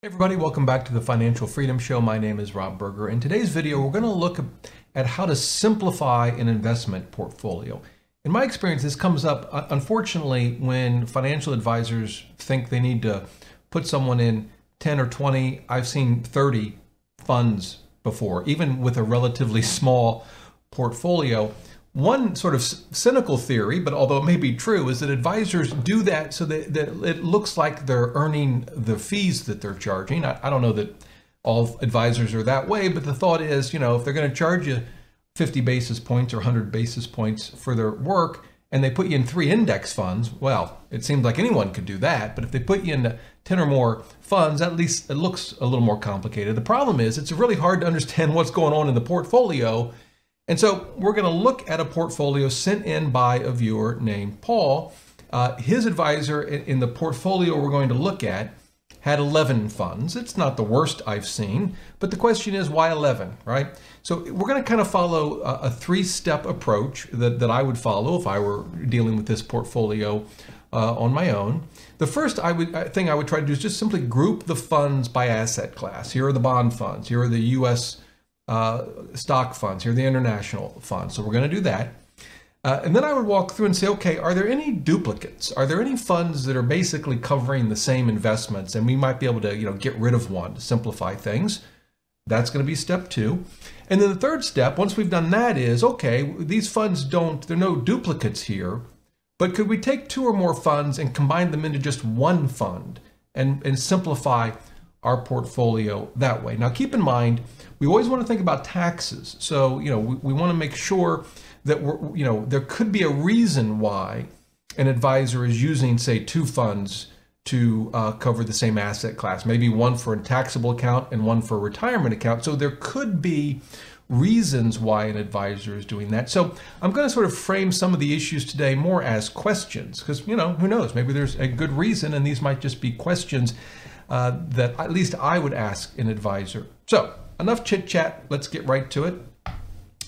Hey everybody, welcome back to the Financial Freedom Show. My name is Rob Berger. In today's video, we're going to look at how to simplify an investment portfolio. In my experience, this comes up, uh, unfortunately, when financial advisors think they need to put someone in 10 or 20, I've seen 30 funds before, even with a relatively small portfolio. One sort of cynical theory, but although it may be true, is that advisors do that so that, that it looks like they're earning the fees that they're charging. I, I don't know that all advisors are that way, but the thought is, you know, if they're going to charge you 50 basis points or 100 basis points for their work, and they put you in three index funds, well, it seems like anyone could do that. But if they put you in 10 or more funds, at least it looks a little more complicated. The problem is it's really hard to understand what's going on in the portfolio and so we're going to look at a portfolio sent in by a viewer named Paul. Uh, his advisor in the portfolio we're going to look at had 11 funds. It's not the worst I've seen, but the question is why 11, right? So we're going to kind of follow a, a three step approach that, that I would follow if I were dealing with this portfolio uh, on my own. The first I would, thing I would try to do is just simply group the funds by asset class. Here are the bond funds, here are the U.S uh, stock funds. Here the international funds. So we're going to do that. Uh, and then I would walk through and say, okay, are there any duplicates? Are there any funds that are basically covering the same investments? And we might be able to, you know, get rid of one to simplify things. That's going to be step two. And then the third step, once we've done that, is okay, these funds don't, there are no duplicates here, but could we take two or more funds and combine them into just one fund and, and simplify our portfolio that way? Now, keep in mind, we always want to think about taxes. So, you know, we, we want to make sure that we're, you know, there could be a reason why an advisor is using, say, two funds to uh, cover the same asset class, maybe one for a taxable account and one for a retirement account. So there could be reasons why an advisor is doing that. So I'm going to sort of frame some of the issues today more as questions because, you know, who knows? Maybe there's a good reason and these might just be questions uh, that at least I would ask an advisor. So enough chit chat. Let's get right to it.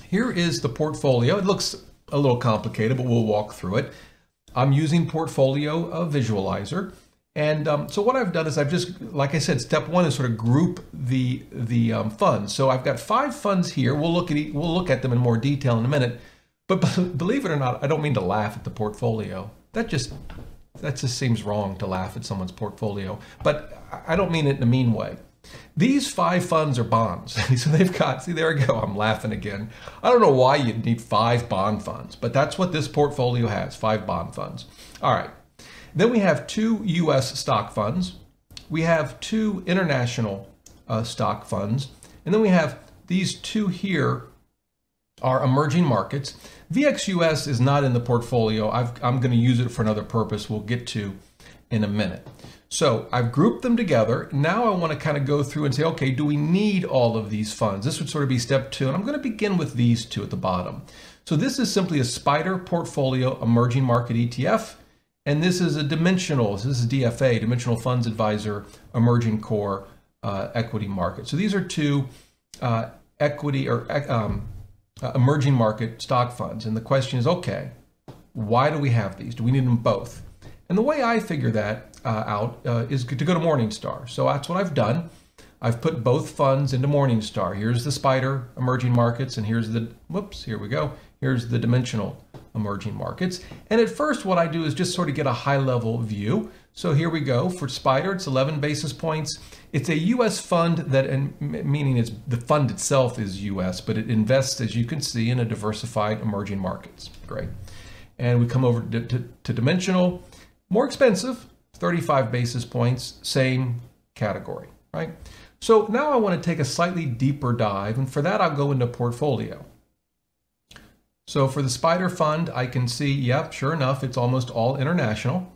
Here is the portfolio. It looks a little complicated, but we'll walk through it. I'm using Portfolio Visualizer. And um, so what I've done is I've just, like I said, step one is sort of group the the um, funds. So I've got five funds here. We'll look at we'll look at them in more detail in a minute. But believe it or not, I don't mean to laugh at the portfolio. That just that just seems wrong to laugh at someone's portfolio. But I don't mean it in a mean way. These five funds are bonds. so they've got, see, there we go. I'm laughing again. I don't know why you'd need five bond funds, but that's what this portfolio has five bond funds. All right. Then we have two US stock funds. We have two international uh, stock funds. And then we have these two here are emerging markets. VXUS is not in the portfolio. i am going to use it for another purpose we'll get to in a minute. So I've grouped them together. Now I want to kind of go through and say, okay, do we need all of these funds? This would sort of be step two. And I'm going to begin with these two at the bottom. So this is simply a spider portfolio emerging market ETF. And this is a dimensional, this is DFA, Dimensional Funds Advisor Emerging Core uh, Equity Market. So these are two uh, equity or um, uh, emerging market stock funds. And the question is, okay, why do we have these? Do we need them both? And the way I figure that uh, out uh, is to go to Morningstar. So that's what I've done. I've put both funds into Morningstar. Here's the Spider emerging markets, and here's the, whoops, here we go. Here's the dimensional emerging markets. And at first, what I do is just sort of get a high level view. So here we go. For Spider, it's 11 basis points. It's a U.S. fund that, and meaning it's the fund itself is U.S., but it invests, as you can see, in a diversified emerging markets. Great. And we come over to, to, to dimensional. More expensive, 35 basis points, same category, right? So now I want to take a slightly deeper dive, and for that I'll go into portfolio. So for the Spider fund, I can see, yep, sure enough, it's almost all international,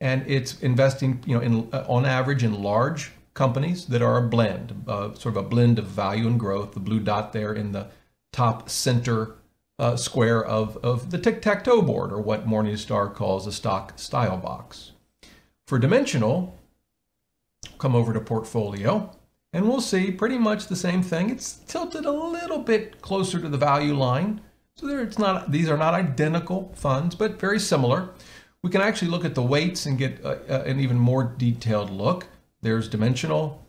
and it's investing, you know, in uh, on average in large companies that are a blend, uh, sort of a blend of value and growth. The blue dot there in the top center uh, square of, of the tic-tac-toe board, or what Morningstar calls a stock style box. For dimensional, come over to portfolio, and we'll see pretty much the same thing. It's tilted a little bit closer to the value line. So there, it's not; these are not identical funds, but very similar. We can actually look at the weights and get an even more detailed look. There's dimensional,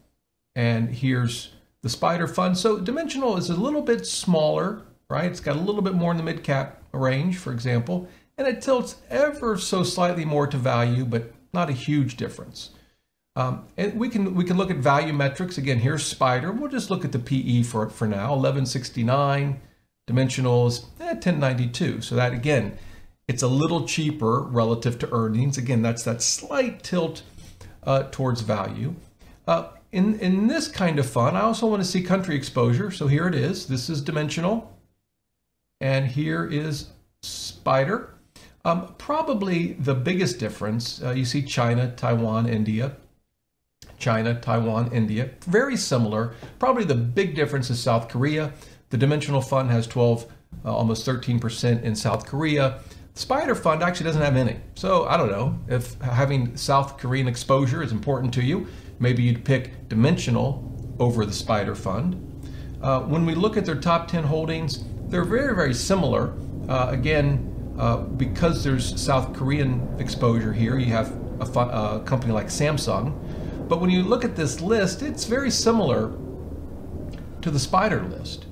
And here's the spider fund. So dimensional is a little bit smaller, right? It's got a little bit more in the mid cap range, for example, and it tilts ever so slightly more to value, but not a huge difference. Um, and we can we can look at value metrics. Again, here's Spider. We'll just look at the PE for it for now. 1169, dimensionals, eh, 1092. So that again, it's a little cheaper relative to earnings. Again, that's that slight tilt uh, towards value. Uh, in, in this kind of fund, I also want to see country exposure. So here it is. This is dimensional. And here is Spider. Um, probably the biggest difference, uh, you see China, Taiwan, India. China, Taiwan, India, very similar. Probably the big difference is South Korea. The Dimensional Fund has 12, uh, almost 13% in South Korea. Spider Fund actually doesn't have any. So I don't know if having South Korean exposure is important to you. Maybe you'd pick Dimensional over the Spider Fund. Uh, when we look at their top 10 holdings, they're very, very similar. Uh, again, uh, because there's South Korean exposure here, you have a, a, company like Samsung. But when you look at this list, it's very similar to the Spider list.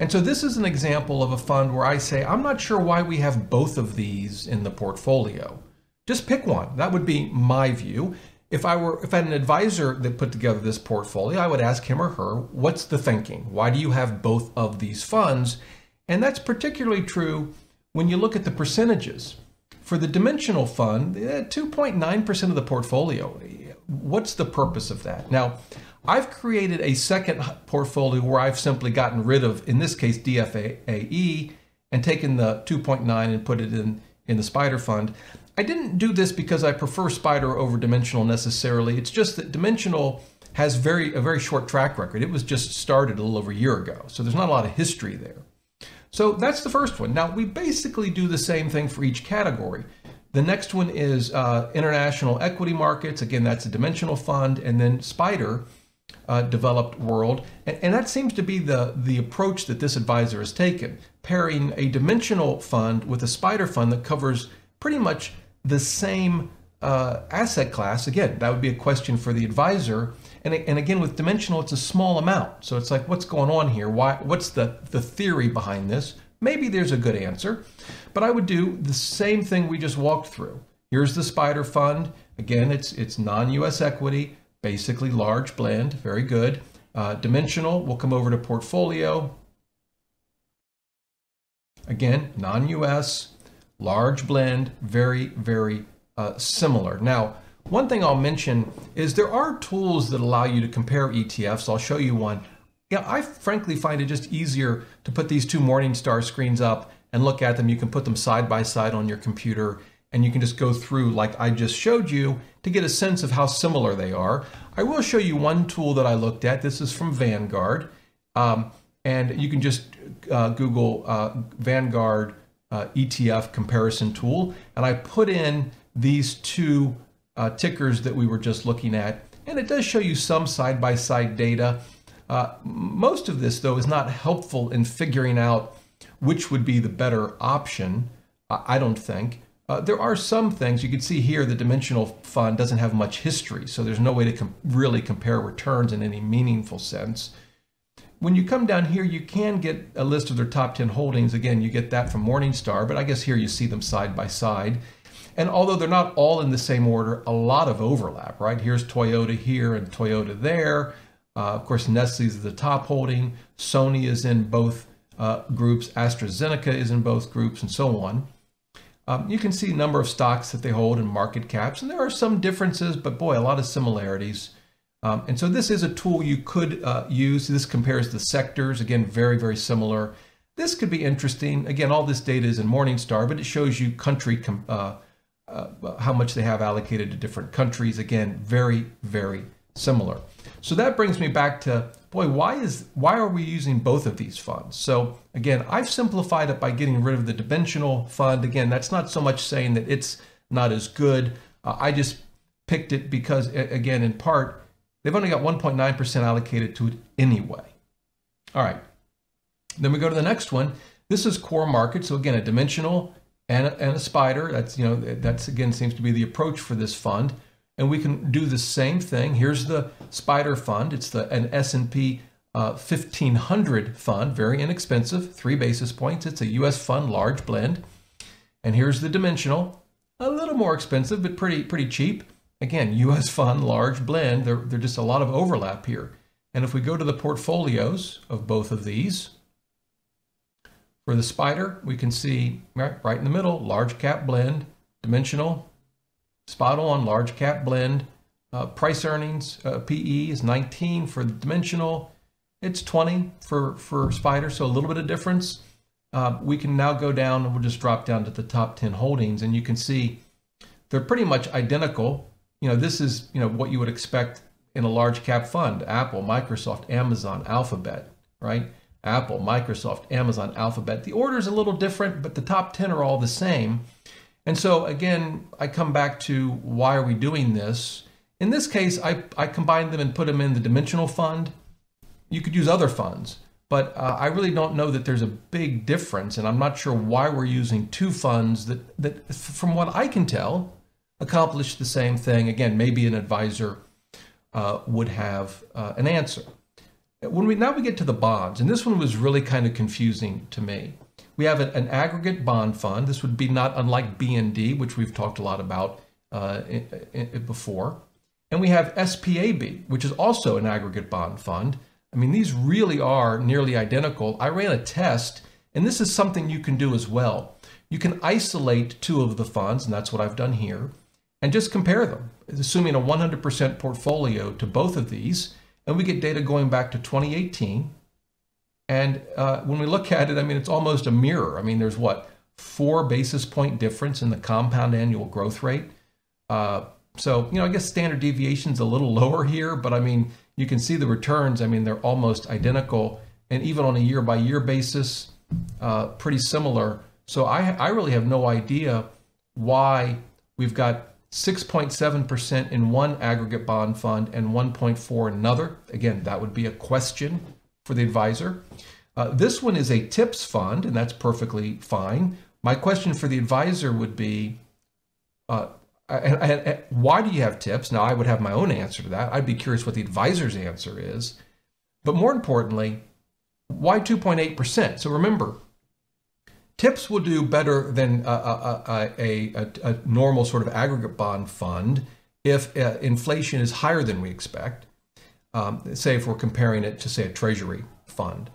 And so this is an example of a fund where I say, I'm not sure why we have both of these in the portfolio. Just pick one. That would be my view if I were if I had an advisor that put together this portfolio, I would ask him or her, what's the thinking? Why do you have both of these funds? And that's particularly true when you look at the percentages. For the dimensional fund, eh, 2.9% of the portfolio. What's the purpose of that? Now, I've created a second portfolio where I've simply gotten rid of, in this case, DFAE, and taken the 2.9 and put it in, in the Spider Fund. I didn't do this because I prefer Spider over Dimensional necessarily. It's just that Dimensional has very a very short track record. It was just started a little over a year ago, so there's not a lot of history there. So that's the first one. Now we basically do the same thing for each category. The next one is uh, international equity markets. Again, that's a dimensional fund, and then Spider, uh, developed world, and, and that seems to be the the approach that this advisor has taken, pairing a dimensional fund with a Spider fund that covers pretty much the same uh, asset class, again, that would be a question for the advisor. And, and again, with dimensional, it's a small amount. So it's like, what's going on here? Why? What's the, the theory behind this? Maybe there's a good answer, but I would do the same thing we just walked through. Here's the Spider Fund. Again, it's it's non-U.S. equity, basically large blend, very good. Uh, dimensional, we'll come over to portfolio. Again, non-U.S large blend, very, very uh, similar. Now, one thing I'll mention is there are tools that allow you to compare ETFs. I'll show you one. Yeah, I frankly find it just easier to put these two Morningstar screens up and look at them. You can put them side by side on your computer and you can just go through like I just showed you to get a sense of how similar they are. I will show you one tool that I looked at. This is from Vanguard. Um, and you can just uh, Google uh, Vanguard uh, ETF comparison tool. And I put in these two uh, tickers that we were just looking at. And it does show you some side-by-side data. Uh, most of this, though, is not helpful in figuring out which would be the better option, I don't think. Uh, there are some things you can see here the dimensional fund doesn't have much history, so there's no way to com really compare returns in any meaningful sense. When you come down here, you can get a list of their top 10 holdings. Again, you get that from Morningstar, but I guess here you see them side by side. And although they're not all in the same order, a lot of overlap, right? Here's Toyota here and Toyota there. Uh, of course, Nestle is the top holding. Sony is in both uh, groups. AstraZeneca is in both groups, and so on. Um, you can see number of stocks that they hold and market caps, and there are some differences, but boy, a lot of similarities. Um, and so this is a tool you could uh, use. This compares the sectors, again, very, very similar. This could be interesting. Again, all this data is in Morningstar, but it shows you country, uh, uh, how much they have allocated to different countries. Again, very, very similar. So that brings me back to, boy, why is why are we using both of these funds? So again, I've simplified it by getting rid of the dimensional fund. Again, that's not so much saying that it's not as good. Uh, I just picked it because, again, in part, They've only got 1.9% allocated to it anyway. All right. Then we go to the next one. This is core market. So again, a dimensional and a, and a spider. That's, you know, that's again seems to be the approach for this fund. And we can do the same thing. Here's the Spider Fund. It's the an S&P uh, 1500 fund, very inexpensive, three basis points. It's a U.S. fund, large blend. And here's the dimensional, a little more expensive, but pretty pretty cheap. Again, U.S. fund, large blend. There, there's just a lot of overlap here. And if we go to the portfolios of both of these, for the spider, we can see right, right in the middle, large cap blend, dimensional, spot on, large cap blend. Uh, price earnings, uh, PE is 19 for dimensional. It's 20 for, for spider, so a little bit of difference. Uh, we can now go down and we'll just drop down to the top 10 holdings and you can see they're pretty much identical. You know, this is, you know, what you would expect in a large cap fund, Apple, Microsoft, Amazon, Alphabet, right? Apple, Microsoft, Amazon, Alphabet. The order is a little different, but the top 10 are all the same. And so again, I come back to why are we doing this? In this case, I, I combined them and put them in the dimensional fund. You could use other funds, but uh, I really don't know that there's a big difference. And I'm not sure why we're using two funds that, that from what I can tell, accomplish the same thing. Again, maybe an advisor uh, would have uh, an answer. When we now we get to the bonds, and this one was really kind of confusing to me. We have an, aggregate bond fund. This would be not unlike BND, which we've talked a lot about uh, before. And we have SPAB, which is also an aggregate bond fund. I mean, these really are nearly identical. I ran a test, and this is something you can do as well. You can isolate two of the funds, and that's what I've done here, and just compare them, assuming a 100% portfolio to both of these and we get data going back to 2018. And uh, when we look at it, I mean, it's almost a mirror. I mean, there's what, four basis point difference in the compound annual growth rate. Uh, so, you know, I guess standard deviation's a little lower here, but I mean, you can see the returns. I mean, they're almost identical. And even on a year by year basis, uh, pretty similar. So I, I really have no idea why we've got 6.7% in one aggregate bond fund and 1.4 in another. Again, that would be a question for the advisor. Uh, this one is a TIPS fund, and that's perfectly fine. My question for the advisor would be, uh, I, I, I, why do you have TIPS? Now, I would have my own answer to that. I'd be curious what the advisor's answer is. But more importantly, why 2.8%? So remember, TIPS will do better than a, a, a, a normal sort of aggregate bond fund if uh, inflation is higher than we expect. Um, say if we're comparing it to, say, a treasury fund.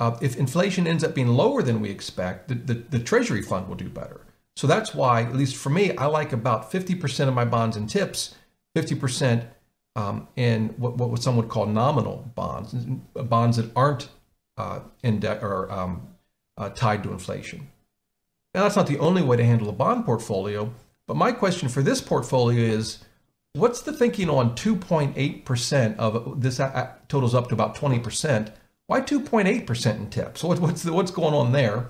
Uh, if inflation ends up being lower than we expect, the, the, the, treasury fund will do better. So that's why, at least for me, I like about 50% of my bonds and TIPS, 50% um, in what, what some would call nominal bonds, bonds that aren't uh, or um, uh, tied to inflation. Now, that's not the only way to handle a bond portfolio, but my question for this portfolio is what's the thinking on 2.8% of this totals up to about 20%? Why 2.8% in TIPS? What, what's, the, what's going on there?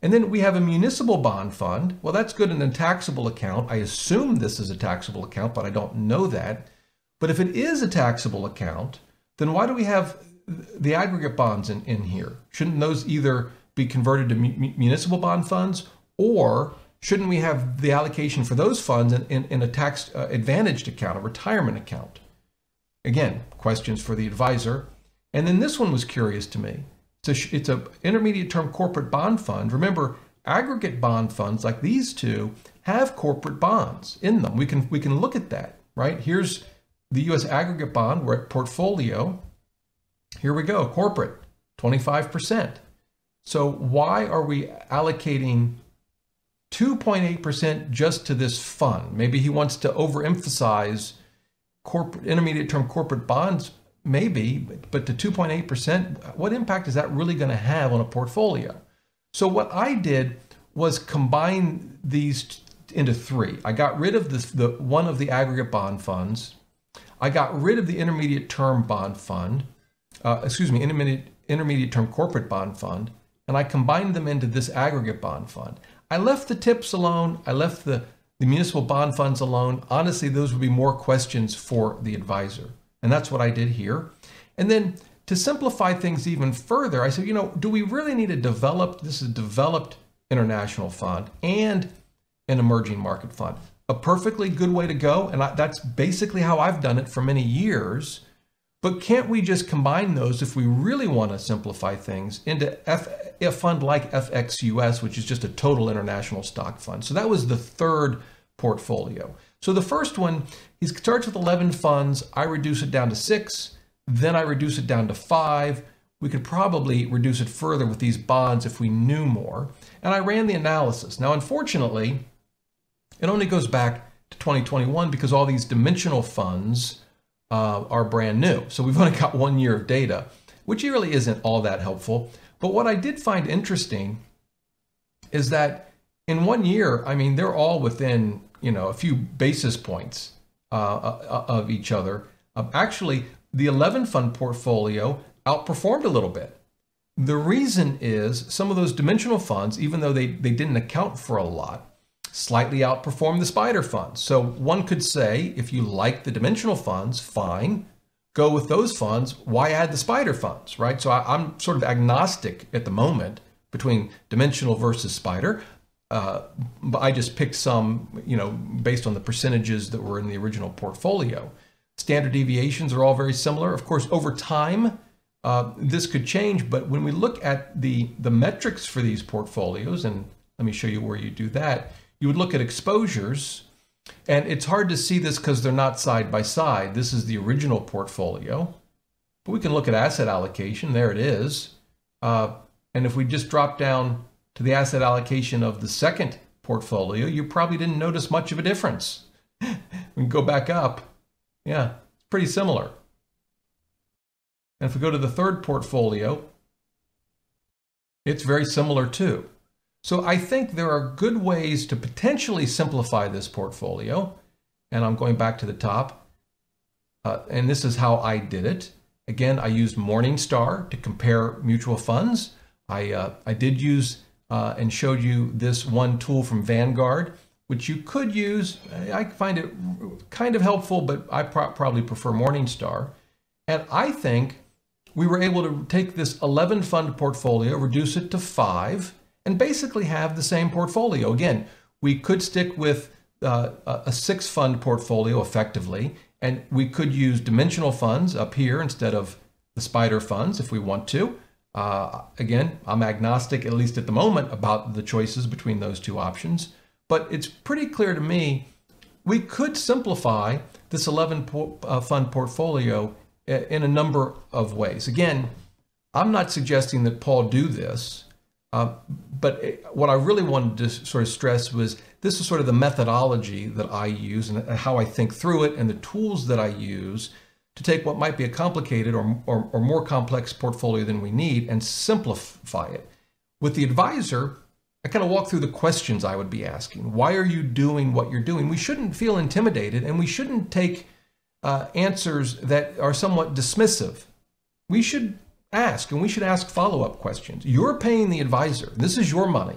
And then we have a municipal bond fund. Well, that's good in a taxable account. I assume this is a taxable account, but I don't know that. But if it is a taxable account, then why do we have the aggregate bonds in, in here? Shouldn't those either be converted to municipal bond funds, or shouldn't we have the allocation for those funds in, in, in a tax uh, advantaged account, a retirement account? Again, questions for the advisor. And then this one was curious to me. It's a, it's a intermediate term corporate bond fund. Remember, aggregate bond funds like these two have corporate bonds in them. We can we can look at that, right? Here's the US aggregate bond, we're at portfolio. Here we go, corporate, 25%. So why are we allocating 2.8% just to this fund? Maybe he wants to overemphasize corporate intermediate term corporate bonds maybe, but to 2.8%, what impact is that really going to have on a portfolio? So what I did was combine these into three. I got rid of this, the one of the aggregate bond funds. I got rid of the intermediate term bond fund, uh, excuse me, intermediate, intermediate term corporate bond fund, and I combined them into this aggregate bond fund. I left the TIPS alone. I left the, the municipal bond funds alone. Honestly, those would be more questions for the advisor. And that's what I did here. And then to simplify things even further, I said, you know, do we really need a developed, this is a developed international fund and an emerging market fund? a perfectly good way to go. And I, that's basically how I've done it for many years. But can't we just combine those if we really want to simplify things into F, a fund like VXUS, which is just a total international stock fund? So that was the third portfolio. So the first one, he starts with 11 funds. I reduce it down to six. Then I reduce it down to five. We could probably reduce it further with these bonds if we knew more. And I ran the analysis. Now, unfortunately, it only goes back to 2021 because all these dimensional funds uh, are brand new. So we've only got one year of data, which really isn't all that helpful. But what I did find interesting is that in one year, I mean, they're all within you know a few basis points uh, uh of each other. Uh, actually, the 11 fund portfolio outperformed a little bit. The reason is some of those dimensional funds, even though they, they didn't account for a lot, slightly outperform the spider funds. So one could say, if you like the dimensional funds, fine, go with those funds. Why add the spider funds, right? So I, am sort of agnostic at the moment between dimensional versus spider. Uh, but I just picked some, you know, based on the percentages that were in the original portfolio. Standard deviations are all very similar. Of course, over time, uh, this could change, but when we look at the, the metrics for these portfolios, and let me show you where you do that, you would look at exposures, and it's hard to see this because they're not side by side. This is the original portfolio, but we can look at asset allocation. There it is. Uh, and if we just drop down to the asset allocation of the second portfolio, you probably didn't notice much of a difference. we can go back up. Yeah, it's pretty similar. And if we go to the third portfolio, it's very similar too. So I think there are good ways to potentially simplify this portfolio. And I'm going back to the top. Uh, and this is how I did it. Again, I used Morningstar to compare mutual funds. I, uh, I did use uh, and showed you this one tool from Vanguard, which you could use. I find it kind of helpful, but I pro probably prefer Morningstar. And I think we were able to take this 11 fund portfolio, reduce it to five, and basically have the same portfolio. Again, we could stick with uh, a six fund portfolio effectively, and we could use dimensional funds up here instead of the spider funds if we want to. Uh, again, I'm agnostic, at least at the moment, about the choices between those two options. But it's pretty clear to me we could simplify this 11 po- uh, fund portfolio in a number of ways. Again, I'm not suggesting that Paul do this. Uh, but what I really wanted to sort of stress was this is sort of the methodology that I use and how I think through it and the tools that I use to take what might be a complicated or, or, or more complex portfolio than we need and simplify it. With the advisor, I kind of walk through the questions I would be asking. Why are you doing what you're doing? We shouldn't feel intimidated and we shouldn't take uh, answers that are somewhat dismissive. We should ask, and we should ask follow up questions. You're paying the advisor, this is your money,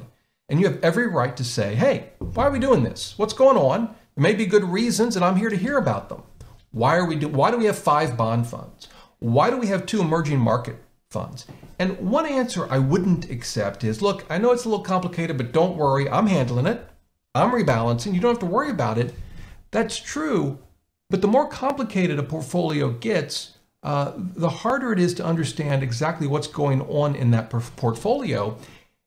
and you have every right to say, hey, why are we doing this? What's going on? There may be good reasons, and I'm here to hear about them. Why are we do, why do we have five bond funds? Why do we have two emerging market funds? And one answer I wouldn't accept is look, I know it's a little complicated, but don't worry, I'm handling it. I'm rebalancing. You don't have to worry about it. That's true. But the more complicated a portfolio gets, uh, the harder it is to understand exactly what's going on in that portfolio.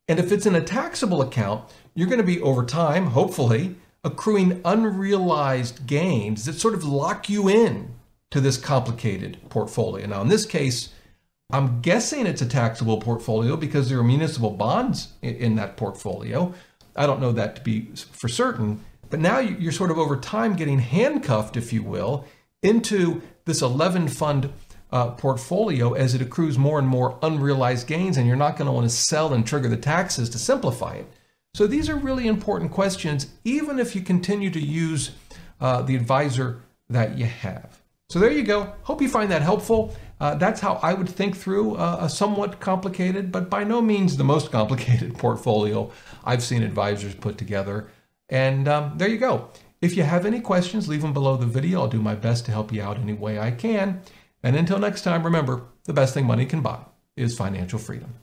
And if it's in a taxable account, you're going to be over time, hopefully, accruing unrealized gains that sort of lock you in to this complicated portfolio. Now, in this case, I'm guessing it's a taxable portfolio because there are municipal bonds in, that portfolio. I don't know that to be for certain, but now you're sort of over time getting handcuffed, if you will, into this 11 fund uh, portfolio as it accrues more and more unrealized gains, and you're not going to want to sell and trigger the taxes to simplify it. So these are really important questions, even if you continue to use uh, the advisor that you have. So there you go. Hope you find that helpful. Uh, that's how I would think through uh, a somewhat complicated, but by no means the most complicated portfolio I've seen advisors put together. And um, there you go. If you have any questions, leave them below the video. I'll do my best to help you out any way I can. And until next time, remember the best thing money can buy is financial freedom.